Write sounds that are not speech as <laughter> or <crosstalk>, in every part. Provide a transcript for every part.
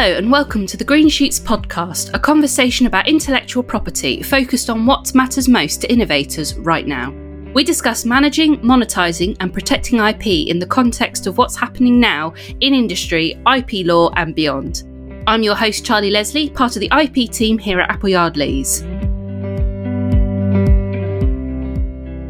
Hello, and welcome to the Green Shoots podcast, a conversation about intellectual property focused on what matters most to innovators right now. We discuss managing, monetizing, and protecting IP in the context of what's happening now in industry, IP law, and beyond. I'm your host, Charlie Leslie, part of the IP team here at Appleyard Lees.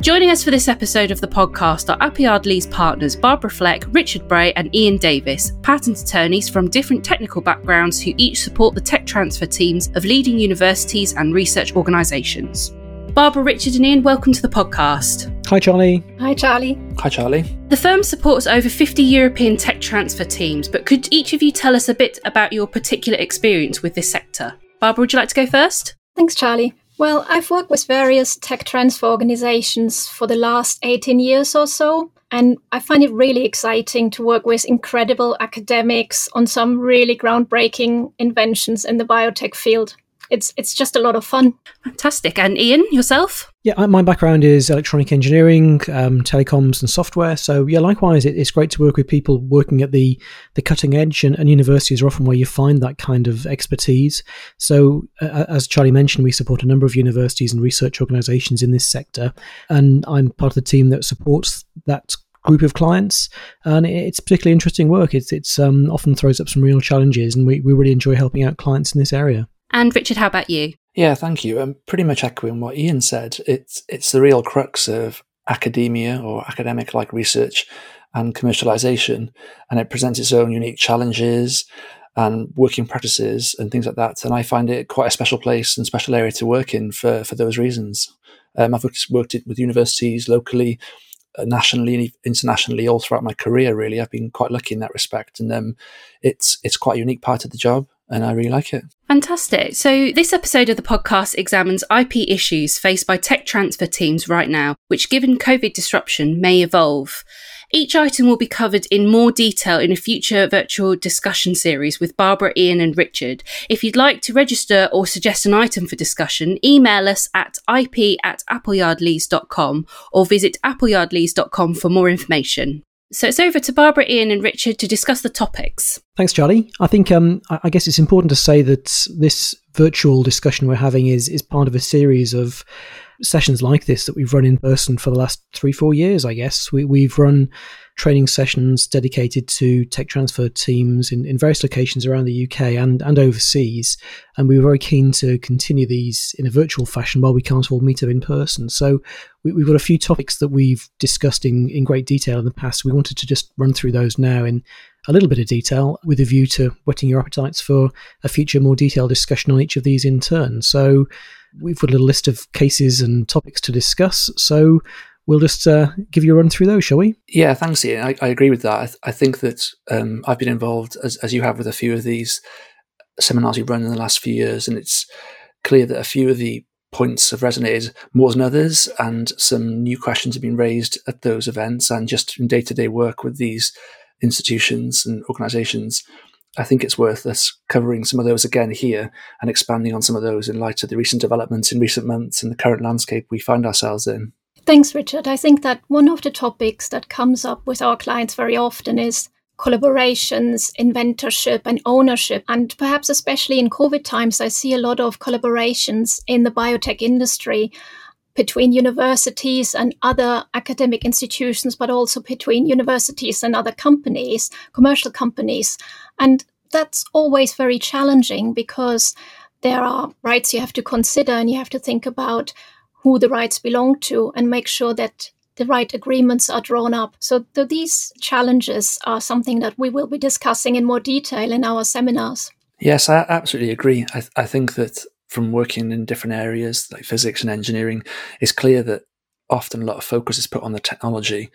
Joining us for this episode of the podcast are Appleyard Lees partners Barbara Fleck, Richard Bray, and Ean Davies, patent attorneys from different technical backgrounds who each support the tech transfer teams of leading universities and research organisations. Barbara, Richard, and Ean, welcome to the podcast. Hi, Charlie. Hi, Charlie. Hi, Charlie. The firm supports over 50 European tech transfer teams, but could each of you tell us a bit about your particular experience with this sector? Barbara, would you like to go first? Thanks, Charlie. Well, I've worked with various tech transfer organizations for the last 18 years or so, and I find it really exciting to work with incredible academics on some really groundbreaking inventions in the biotech field it's it's just a lot of fun. Fantastic. And Ean, yourself? Yeah, my background is electronic engineering, um, telecoms, and software. So yeah, likewise, it, it's great to work with people working at the the cutting edge, and, and universities are often where you find that kind of expertise. So uh, as Charlie mentioned, we support a number of universities and research organisations in this sector, and I'm part of the team that supports that group of clients, and it's particularly interesting work. It's it's um, often throws up some real challenges, and we, we really enjoy helping out clients in this area. And Richard, how about you? Yeah, thank you. I'm pretty much echoing what Ean said. It's it's the real crux of academia or academic like research and commercialization, and it presents its own unique challenges and working practices and things like that. And I find it quite a special place and special area to work in for for those reasons. Um, I've worked with universities locally, uh, nationally, and internationally, all throughout my career. Really, I've been quite lucky in that respect, and um, it's it's quite a unique part of the job and I really like it. Fantastic. So, this episode of the podcast examines IP issues faced by tech transfer teams right now, which, given COVID disruption, may evolve. Each item will be covered in more detail in a future virtual discussion series with Barbara, Ean, and Richard. If you'd like to register or suggest an item for discussion, email us at ip at appleyardlees.com or visit appleyardlees.com for more information. So it's over to Barbara, Ean, and Richard to discuss the topics. Thanks, Charlie. I think um, I guess it's important to say that this virtual discussion we're having is is part of a series of sessions like this that we've run in person for the last three, four years. I guess we, we've run training sessions dedicated to tech transfer teams in, in various locations around the UK and, and overseas. And we were very keen to continue these in a virtual fashion while we can't all meet up in person. So we, have got a few topics that we've discussed in, in great detail in the past. We wanted to just run through those now in a little bit of detail with a view to whetting your appetites for a future more detailed discussion on each of these in turn. So we've got a little list of cases and topics to discuss. So we'll just uh, give you a run through those, shall we? Yeah, thanks, Ean. I, I agree with that. I, th- I think that um, I've been involved, as, as you have, with a few of these seminars you've run in the last few years, and it's clear that a few of the points have resonated more than others, and some new questions have been raised at those events, and just in day to day work with these institutions and organizations. I think it's worth us covering some of those again here and expanding on some of those in light of the recent developments in recent months and the current landscape we find ourselves in. Thanks, Richard. I think that one of the topics that comes up with our clients very often is collaborations, inventorship, and ownership. And perhaps especially in COVID times, I see a lot of collaborations in the biotech industry between universities and other academic institutions, but also between universities and other companies, commercial companies. And that's always very challenging because there are rights you have to consider and you have to think about who the rights belong to and make sure that the right agreements are drawn up. So th- these challenges are something that we will be discussing in more detail in our seminars. Yes, I absolutely agree. I, th- I think that from working in different areas like physics and engineering, it's clear that often a lot of focus is put on the technology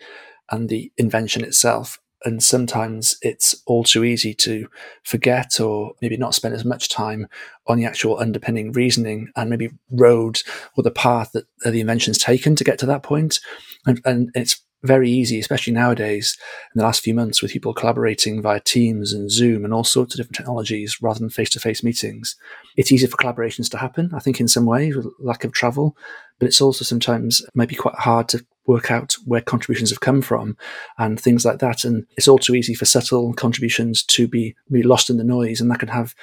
and the invention itself and sometimes it's all too easy to forget or maybe not spend as much time on the actual underpinning reasoning and maybe road or the path that the invention's taken to get to that point. And, and it's very easy, especially nowadays in the last few months with people collaborating via Teams and Zoom and all sorts of different technologies rather than face to face meetings. It's easier for collaborations to happen, I think, in some ways, with lack of travel, but it's also sometimes maybe quite hard to work out where contributions have come from and things like that. And it's all too easy for subtle contributions to be, lost in the noise, and that can have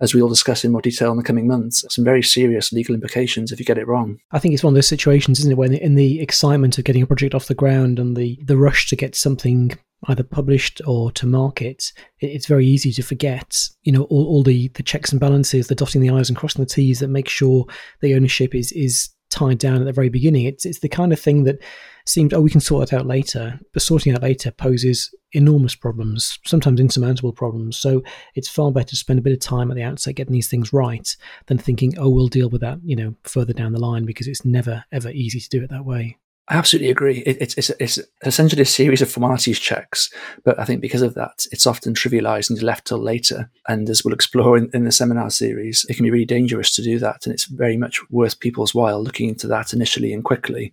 as we'll discuss in more detail in the coming months, some very serious legal implications if you get it wrong. I think it's one of those situations, isn't it, when in the excitement of getting a project off the ground and the, the rush to get something either published or to market, it's very easy to forget, you know, all, all the, the checks and balances, the dotting the I's and crossing the T's that make sure the ownership is is tied down at the very beginning. It's it's the kind of thing that seems oh we can sort that out later, but sorting it out later poses enormous problems, sometimes insurmountable problems. So it's far better to spend a bit of time at the outset getting these things right than thinking oh we'll deal with that you know further down the line because it's never ever easy to do it that way. I absolutely agree. It, it's, it's, it's essentially a series of formalities checks, but I think because of that, it's often trivialized and left till later. And as we'll explore in, in the seminar series, it can be really dangerous to do that. And it's very much worth people's while looking into that initially and quickly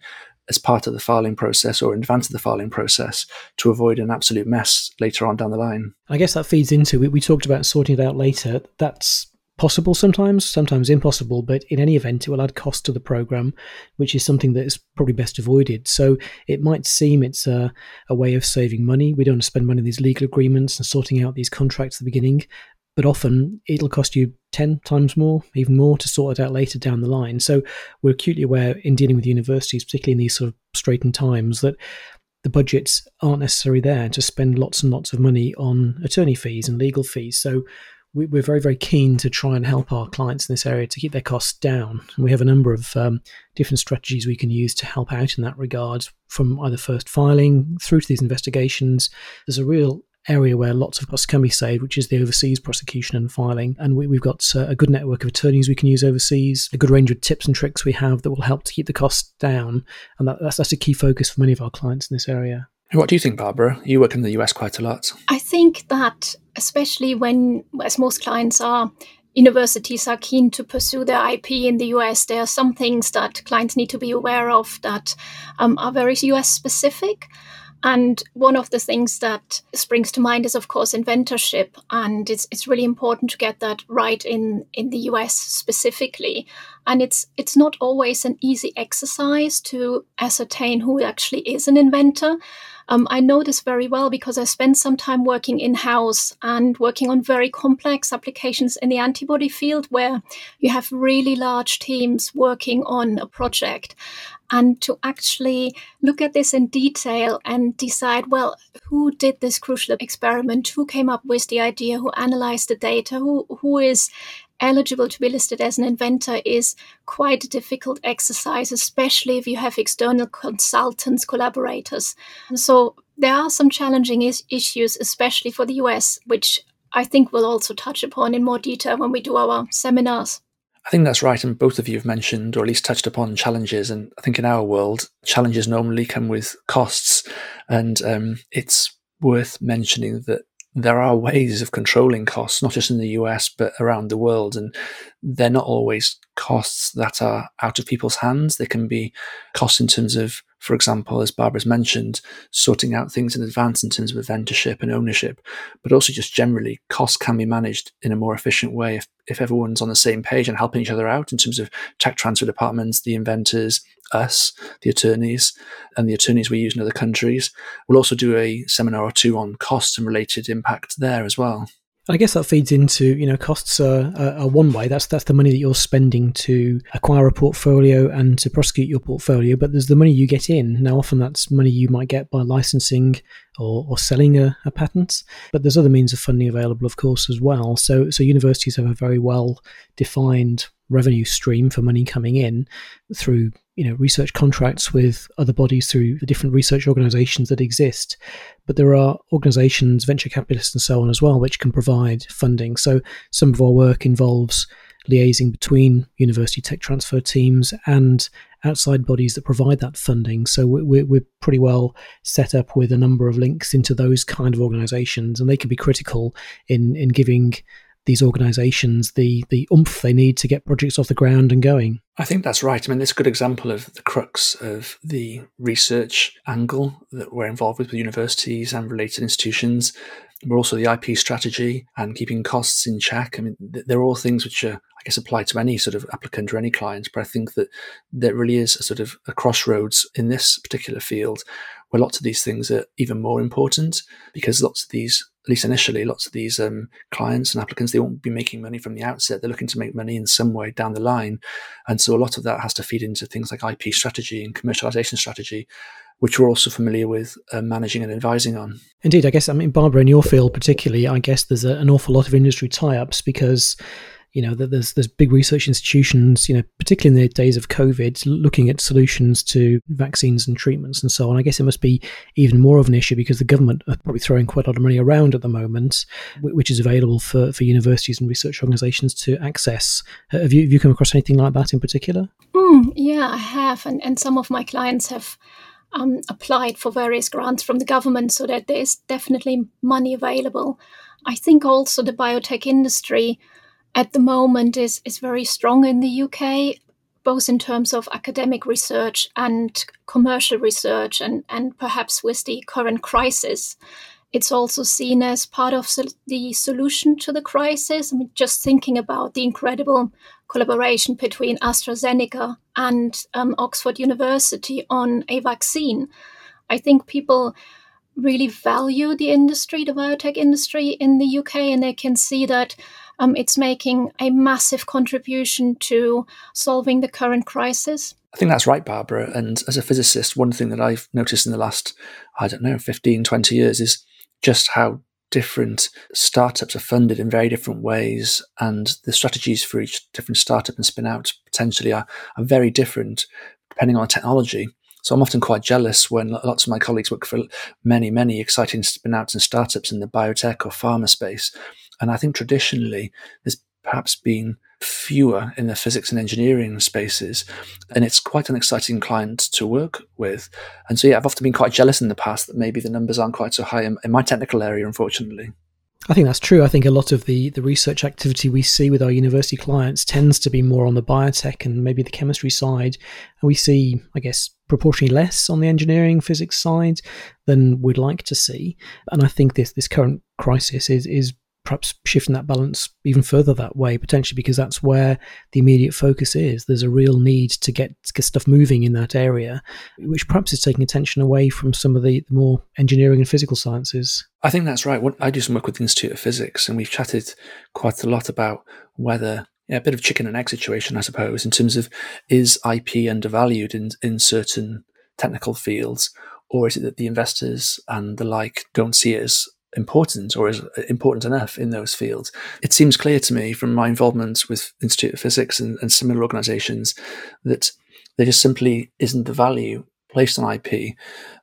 as part of the filing process or in advance of the filing process to avoid an absolute mess later on down the line. I guess that feeds into we, we talked about sorting it out later. That's possible sometimes, sometimes impossible, but in any event, it will add cost to the program, which is something that is probably best avoided. So it might seem it's a, a way of saving money. We don't want to spend money on these legal agreements and sorting out these contracts at the beginning, but often it'll cost you 10 times more, even more, to sort it out later down the line. So we're acutely aware in dealing with universities, particularly in these sort of straitened times, that the budgets aren't necessarily there to spend lots and lots of money on attorney fees and legal fees. So we, are very, very keen to try and help our clients in this area to keep their costs down. And we have a number of um, different strategies we can use to help out in that regard, from either first filing through to these investigations. There's a real area where lots of costs can be saved, which is the overseas prosecution and filing. And we, have got uh, a good network of attorneys we can use overseas, a good range of tips and tricks we have that will help to keep the costs down. And that, that's, that's a key focus for many of our clients in this area. What do you think, Barbara? You work in the US quite a lot. I think that, especially when, as most clients are, universities are keen to pursue their IP in the US, there are some things that clients need to be aware of that um, are very US specific. And one of the things that springs to mind is, of course, inventorship. And it's, it's really important to get that right in, in the US specifically. And it's, it's not always an easy exercise to ascertain who actually is an inventor. Um, I know this very well because I spent some time working in house and working on very complex applications in the antibody field where you have really large teams working on a project. And to actually look at this in detail and decide well who did this crucial experiment who came up with the idea who analyzed the data who who is eligible to be listed as an inventor is quite a difficult exercise especially if you have external consultants collaborators and so there are some challenging is- issues especially for the US which I think we'll also touch upon in more detail when we do our seminars I think that's right. And both of you have mentioned, or at least touched upon, challenges. And I think in our world, challenges normally come with costs. And um, it's worth mentioning that there are ways of controlling costs, not just in the US, but around the world. And they're not always costs that are out of people's hands. They can be costs in terms of for example, as Barbara's mentioned, sorting out things in advance in terms of inventorship and ownership, but also just generally costs can be managed in a more efficient way if, if everyone's on the same page and helping each other out in terms of tech transfer departments, the inventors, us, the attorneys, and the attorneys we use in other countries. We'll also do a seminar or two on costs and related impact there as well. I guess that feeds into you know costs are, are, one way. That's that's the money that you're spending to acquire a portfolio and to prosecute your portfolio. But there's the money you get in. Now, often that's money you might get by licensing or, or selling a, a patent. But there's other means of funding available, of course, as well. So so universities have a very well defined revenue stream for money coming in through you know research contracts with other bodies through the different research organizations that exist. But there are organizations venture capitalists and so on as well which can provide funding. So some of our work involves liaising between university tech transfer teams and outside bodies that provide that funding. So we're, we're pretty well set up with a number of links into those kind of organizations and they can be critical in in giving these organizations the the oomph they need to get projects off the ground and going. I think that's right. I mean, a good example of the crux of the research angle that we're involved with with universities and related institutions. but also the IP strategy and keeping costs in check. I mean, they're all things which are, I guess, apply to any sort of applicant or any client. But I think that there really is a sort of a crossroads in this particular field where lots of these things are even more important because lots of these, at least initially, lots of these um, clients and applicants, they won't be making money from the outset. They're looking to make money in some way down the line. And so a lot of that has to feed into things like IP strategy and commercialization strategy which we're also familiar with uh, managing and advising on. Indeed, I guess, I mean, Barbara, in your field particularly, I guess there's a, an awful lot of industry tie ups because. You know, there's there's big research institutions, you know, particularly in the days of COVID, looking at solutions to vaccines and treatments and so on. I guess it must be even more of an issue because the government are probably throwing quite a lot of money around at the moment, which is available for, for universities and research organisations to access. Have you have you come across anything like that in particular? Mm, yeah, I have, and and some of my clients have um, applied for various grants from the government so that there is definitely money available. I think also the biotech industry at the moment is, is very strong in the UK, both in terms of academic research and commercial research, and, and perhaps with the current crisis. It's also seen as part of the solution to the crisis. I mean, just thinking about the incredible collaboration between AstraZeneca and um, Oxford University on a vaccine. I think people really value the industry, the biotech industry in the UK, and they can see that um, it's making a massive contribution to solving the current crisis. I think that's right, Barbara. And as a physicist, one thing that I've noticed in the last, I don't know, 15, 20 years is just how different startups are funded in very different ways, and the strategies for each different startup and spin out potentially are, are very different depending on the technology. So I'm often quite jealous when lots of my colleagues work for many, many exciting spin outs and startups in the biotech or pharma space. And I think traditionally there's perhaps been fewer in the physics and engineering spaces. And it's quite an exciting client to work with. And so, yeah, I've often been quite jealous in the past that maybe the numbers aren't quite so high in, in my technical area, unfortunately. I think that's true. I think a lot of the, the research activity we see with our university clients tends to be more on the biotech and maybe the chemistry side. And we see, I guess, proportionally less on the engineering physics side than we'd like to see. And I think this, this current crisis is, is perhaps shifting that balance even further that way, potentially because that's where the immediate focus is. There's a real need to get, get stuff moving in that area, which perhaps is taking attention away from some of the, the more engineering and physical sciences. I think that's right. I do some work with the Institute of Physics, and we've chatted quite a lot about whether yeah, a bit of chicken and egg situation, I suppose, in terms of is IP undervalued in, in certain technical fields, or is it that the investors and the like don't see it as important or is important enough in those fields. It seems clear to me from my involvement with Institute of Physics and, and similar organizations that there just simply isn't the value placed on IP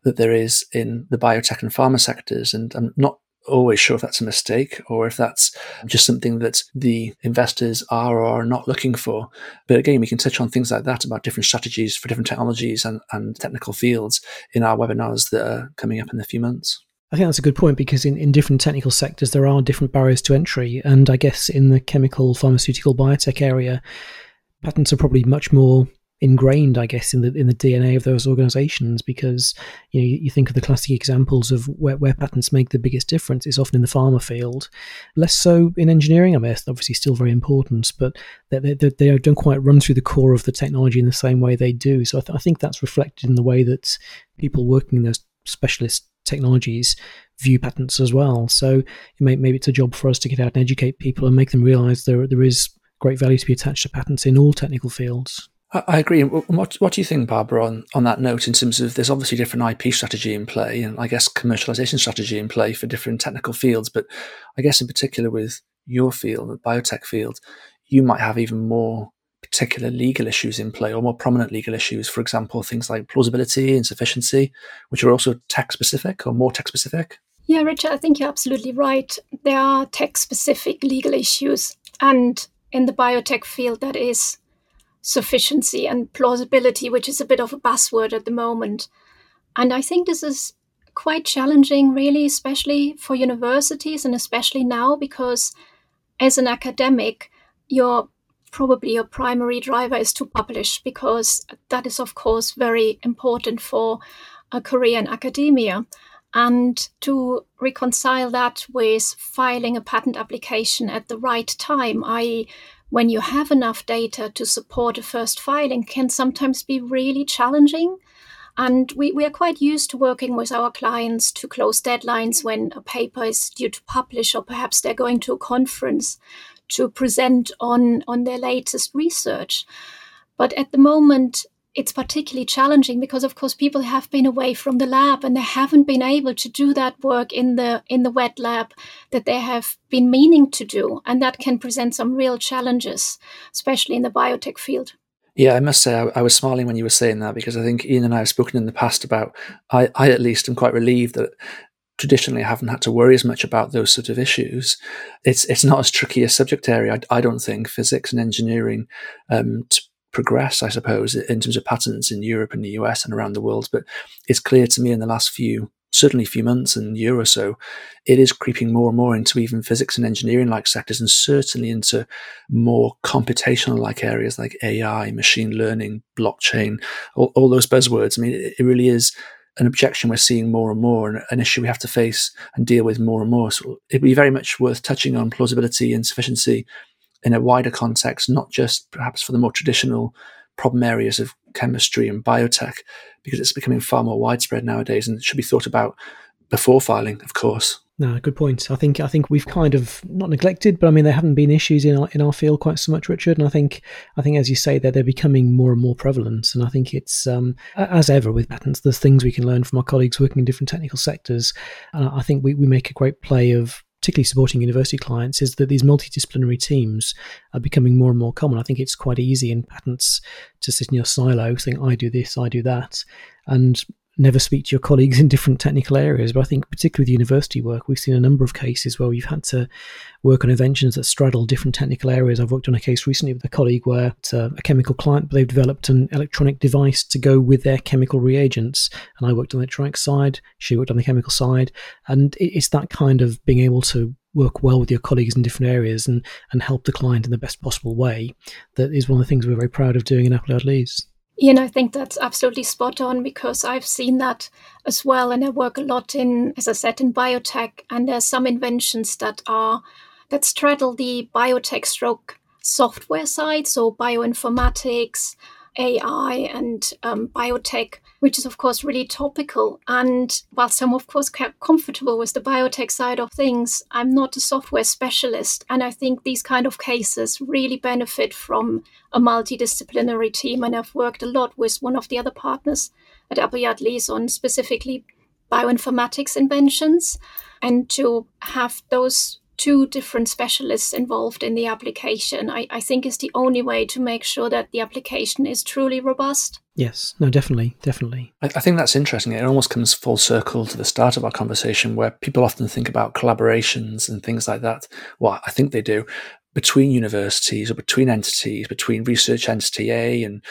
that there is in the biotech and pharma sectors. And I'm not always sure if that's a mistake or if that's just something that the investors are or are not looking for. But again, we can touch on things like that about different strategies for different technologies and, and technical fields in our webinars that are coming up in a few months. I think that's a good point because in, in different technical sectors, there are different barriers to entry. And I guess in the chemical, pharmaceutical, biotech area, patents are probably much more ingrained, I guess, in the in the DNA of those organizations because you know you, think of the classic examples of where, where patents make the biggest difference is often in the pharma field, less so in engineering. I mean, obviously still very important, but they, they, they, don't quite run through the core of the technology in the same way they do. So I, th- I think that's reflected in the way that people working in those specialist technologies view patents as well. So may, maybe it's a job for us to get out and educate people and make them realize there there is great value to be attached to patents in all technical fields. I agree. What what do you think, Barbara, on, on that note, in terms of there's obviously different IP strategy in play and I guess commercialization strategy in play for different technical fields, but I guess in particular with your field, the biotech field, you might have even more particular legal issues in play or more prominent legal issues, for example, things like plausibility and sufficiency, which are also tech specific or more tech specific? Yeah, Richard, I think you're absolutely right. There are tech specific legal issues. And in the biotech field, that is sufficiency and plausibility, which is a bit of a buzzword at the moment. And I think this is quite challenging, really, especially for universities and especially now because as an academic, you're probably your primary driver is to publish because that is, of course, very important for a career in academia. And to reconcile that with filing a patent application at the right time, i.e., when you have enough data to support a first filing, can sometimes be really challenging. And we, we are quite used to working with our clients to close deadlines when a paper is due to publish, or perhaps they're going to a conference to present on, on their latest research. But at the moment, it's particularly challenging because of course people have been away from the lab and they haven't been able to do that work in the in the wet lab that they have been meaning to do and that can present some real challenges especially in the biotech field yeah, I must say I, I, was smiling when you were saying that because I think Ean and I have spoken in the past about I, I at least am quite relieved that traditionally haven't had to worry as much about those sort of issues. It's it's not as tricky a subject area, I, I don't think, physics and engineering um, to progress, I suppose, in terms of patents in Europe and the US and around the world. But it's clear to me in the last few, certainly few months and year or so, it is creeping more and more into even physics and engineering like sectors and certainly into more computational like areas like AI, machine learning, blockchain, all, all those buzzwords. I mean, it, it really is an objection we're seeing more and more and an issue we have to face and deal with more and more. So it'd be very much worth touching on plausibility and sufficiency in a wider context, not just perhaps for the more traditional problem areas of chemistry and biotech, because it's becoming far more widespread nowadays and should be thought about before filing, of course. No, good point. I think I think we've kind of not neglected, but I mean there haven't been issues in our in our field quite so much, Richard. And I think I think as you say, that they're becoming more and more prevalent. And I think it's um, as ever with patents, there's things we can learn from our colleagues working in different technical sectors. Uh, I think we, we make a great play of particularly supporting university clients, is that these multidisciplinary teams are becoming more and more common. I think it's quite easy in patents to sit in your silo, think, I do this, I do that, and never speak to your colleagues in different technical areas. But I think, particularly with university work, we've seen a number of cases where we've had to work on inventions that straddle different technical areas. I've worked on a case recently with a colleague where it's a, a chemical client, but they've developed an electronic device to go with their chemical reagents. And I worked on the electronic side, she worked on the chemical side. And it's that kind of being able to work well with your colleagues in different areas and, and help the client in the best possible way that is one of the things we're very proud of doing in Appleyard Lees. Ean, I think that's absolutely spot on because I've seen that as well. And I work a lot in, as I said, in biotech. And there's some inventions that are, that straddle the biotech stroke software side. So bioinformatics, AI, and um, biotech which is of course really topical. And whilst I'm of course comfortable with the biotech side of things, I'm not a software specialist. And I think these kind of cases really benefit from a multidisciplinary team. And I've worked a lot with one of the other partners at Appleyard Lees on specifically bioinformatics inventions. And to have those two different specialists involved in the application, I, I, think is the only way to make sure that the application is truly robust. Yes, no, definitely, definitely. I, I think that's interesting. It almost comes full circle to the start of our conversation where people often think about collaborations and things like that. Well, I think they do between universities or between entities, between research entity A and,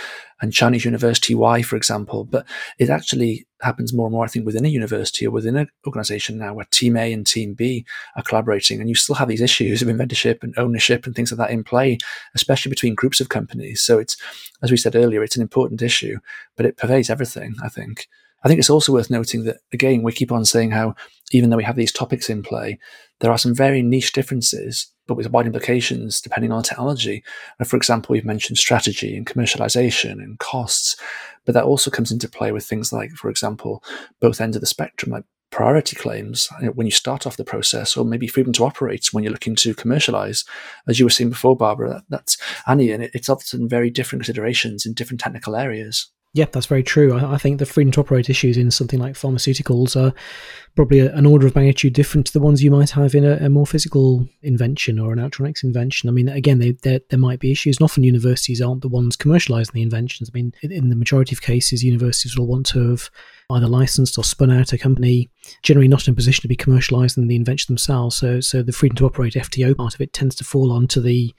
and Chinese University Y, for example. But it actually happens more and more, I think, within a university or within an organization now where team A and team B are collaborating. And you still have these issues of inventorship and ownership and things like that in play, especially between groups of companies. So it's, as we said earlier, it's an important issue, but it pervades everything, I think. I think it's also worth noting that, again, we keep on saying how even though we have these topics in play, there are some very niche differences, but with wide implications depending on technology. For example, we've mentioned strategy and commercialization and costs, but that also comes into play with things like, for example, both ends of the spectrum, like priority claims when you start off the process, or maybe freedom to operate when you're looking to commercialize. As you were saying before, Barbara, that, that's Annie, and it, it's often very different considerations in different technical areas. Yeah, that's very true. I, I, think the freedom to operate issues in something like pharmaceuticals are probably a, an order of magnitude different to the ones you might have in a, a more physical invention or an electronics invention. I mean, again, they, there might be issues, and often universities aren't the ones commercializing the inventions. I mean, in, in the majority of cases, universities will want to have either licensed or spun out a company, generally not in a position to be commercialized in the invention themselves. So, so the freedom to operate FTO part of it tends to fall onto the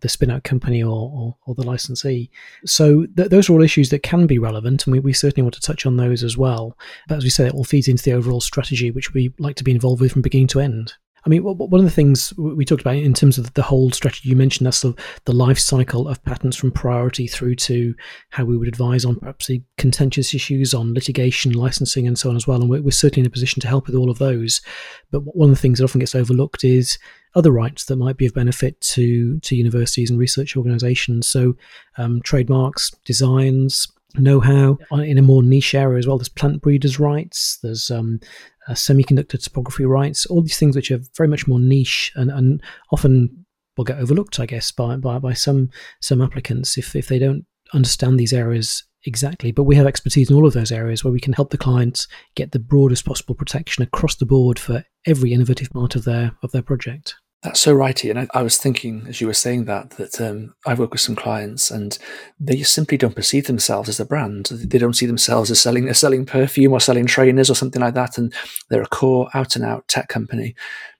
the spin out company or, or, or the licensee. So th- those are all issues that can be relevant, and we, we certainly want to touch on those as well. But as we said, it all feeds into the overall strategy, which we like to be involved with from beginning to end. I mean, one of the things we talked about in terms of the whole strategy you mentioned, that's the, the life cycle of patents from priority through to how we would advise on perhaps the contentious issues on litigation, licensing, and so on as well. And we're, we're certainly in a position to help with all of those. But one of the things that often gets overlooked is other rights that might be of benefit to to universities and research organisations. So, um, trademarks, designs, know-how in a more niche area as well. There's plant breeders' rights. There's um, uh, semiconductor topography rights. All these things which are very much more niche and, and often will get overlooked, I guess, by, by by some some applicants if if they don't understand these areas exactly. But we have expertise in all of those areas where we can help the clients get the broadest possible protection across the board for every innovative part of their of their project. That's so righty. And I, I, was thinking as you were saying that, that um, I work with some clients and they simply don't perceive themselves as a brand. They don't see themselves as selling, as selling perfume or selling trainers or something like that. And they're a core out and out tech company.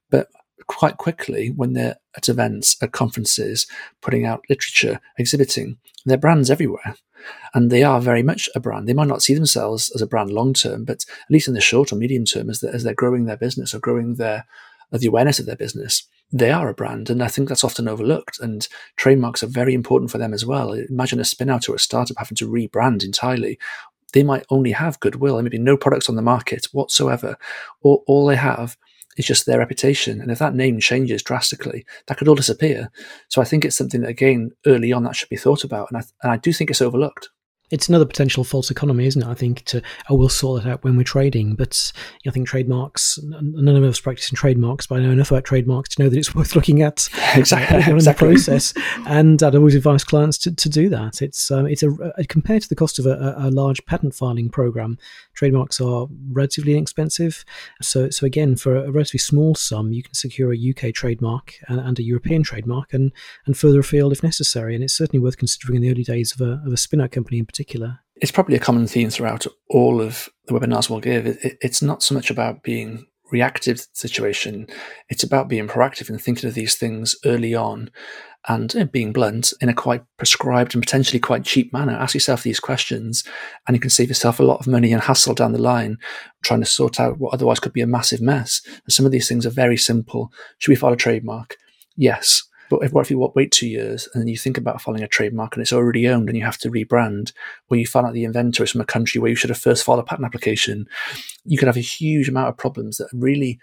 But quite quickly, when they're at events, at conferences, putting out literature, exhibiting, their brand's everywhere. And they are very much a brand. They might not see themselves as a brand long term, but at least in the short or medium term, as as they're growing their business or growing their, the awareness of their business, they are a brand. And I think that's often overlooked. And trademarks are very important for them as well. Imagine a spin out or a startup having to rebrand entirely. They might only have goodwill and maybe no products on the market whatsoever. Or all they have is just their reputation. And if that name changes drastically, that could all disappear. So I think it's something that, again, early on that should be thought about. And I, and I do think it's overlooked it's another potential false economy, isn't it? I think to oh we'll sort that out when we're trading, but I think trademarks. None of us practice in trademarks, but I know enough about trademarks to know that it's <laughs> worth looking at <laughs> exactly, uh, exactly. the process. and I'd always advise clients to, to do that. It's um, it's a, a, compared to the cost of a, a, large patent filing program, trademarks are relatively inexpensive. So so again, for a relatively small sum, you can secure a UK trademark and, and a European trademark, and and further afield if necessary. And it's certainly worth considering in the early days of a of a spin out company in particular particular? It's probably a common theme throughout all of the webinars we'll give. It, it's not so much about being reactive situation. It's about being proactive and thinking of these things early on and uh, being blunt in a quite prescribed and potentially quite cheap manner. Ask yourself these questions and you can save yourself a lot of money and hassle down the line trying to sort out what otherwise could be a massive mess. And some of these things are very simple. Should we file a trademark? Yes. But if, what if you wait two years and then you think about filing a trademark and it's already owned and you have to rebrand, or you find out the inventor is from a country where you should have first filed a patent application, you could have a huge amount of problems that really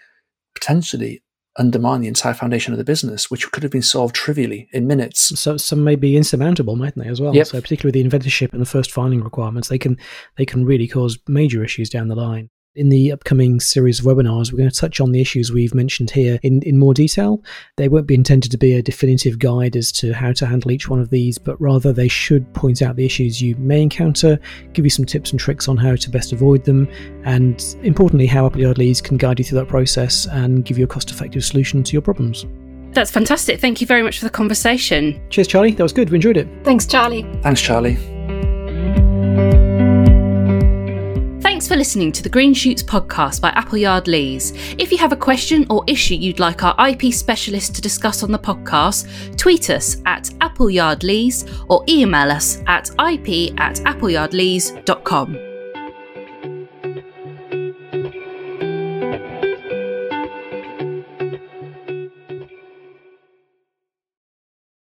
potentially undermine the entire foundation of the business, which could have been solved trivially in minutes. So some may be insurmountable, mightn't they, as well? Yep. So particularly with the inventorship and the first filing requirements, they can they can really cause major issues down the line in the upcoming series of webinars, we're going to touch on the issues we've mentioned here in, in more detail. They won't be intended to be a definitive guide as to how to handle each one of these, but rather they should point out the issues you may encounter, give you some tips and tricks on how to best avoid them, and importantly, how Appleyard Lees can guide you through that process and give you a cost effective solution to your problems. That's fantastic. Thank you very much for the conversation. Cheers, Charlie. That was good. We enjoyed it. Thanks, Charlie. Thanks, Charlie. Thanks for listening to the Green Shoots podcast by Appleyard Lees. If you have a question or issue you'd like our IP specialist to discuss on the podcast, tweet us at Appleyard Lees or email us at ip at appleyardlees.com.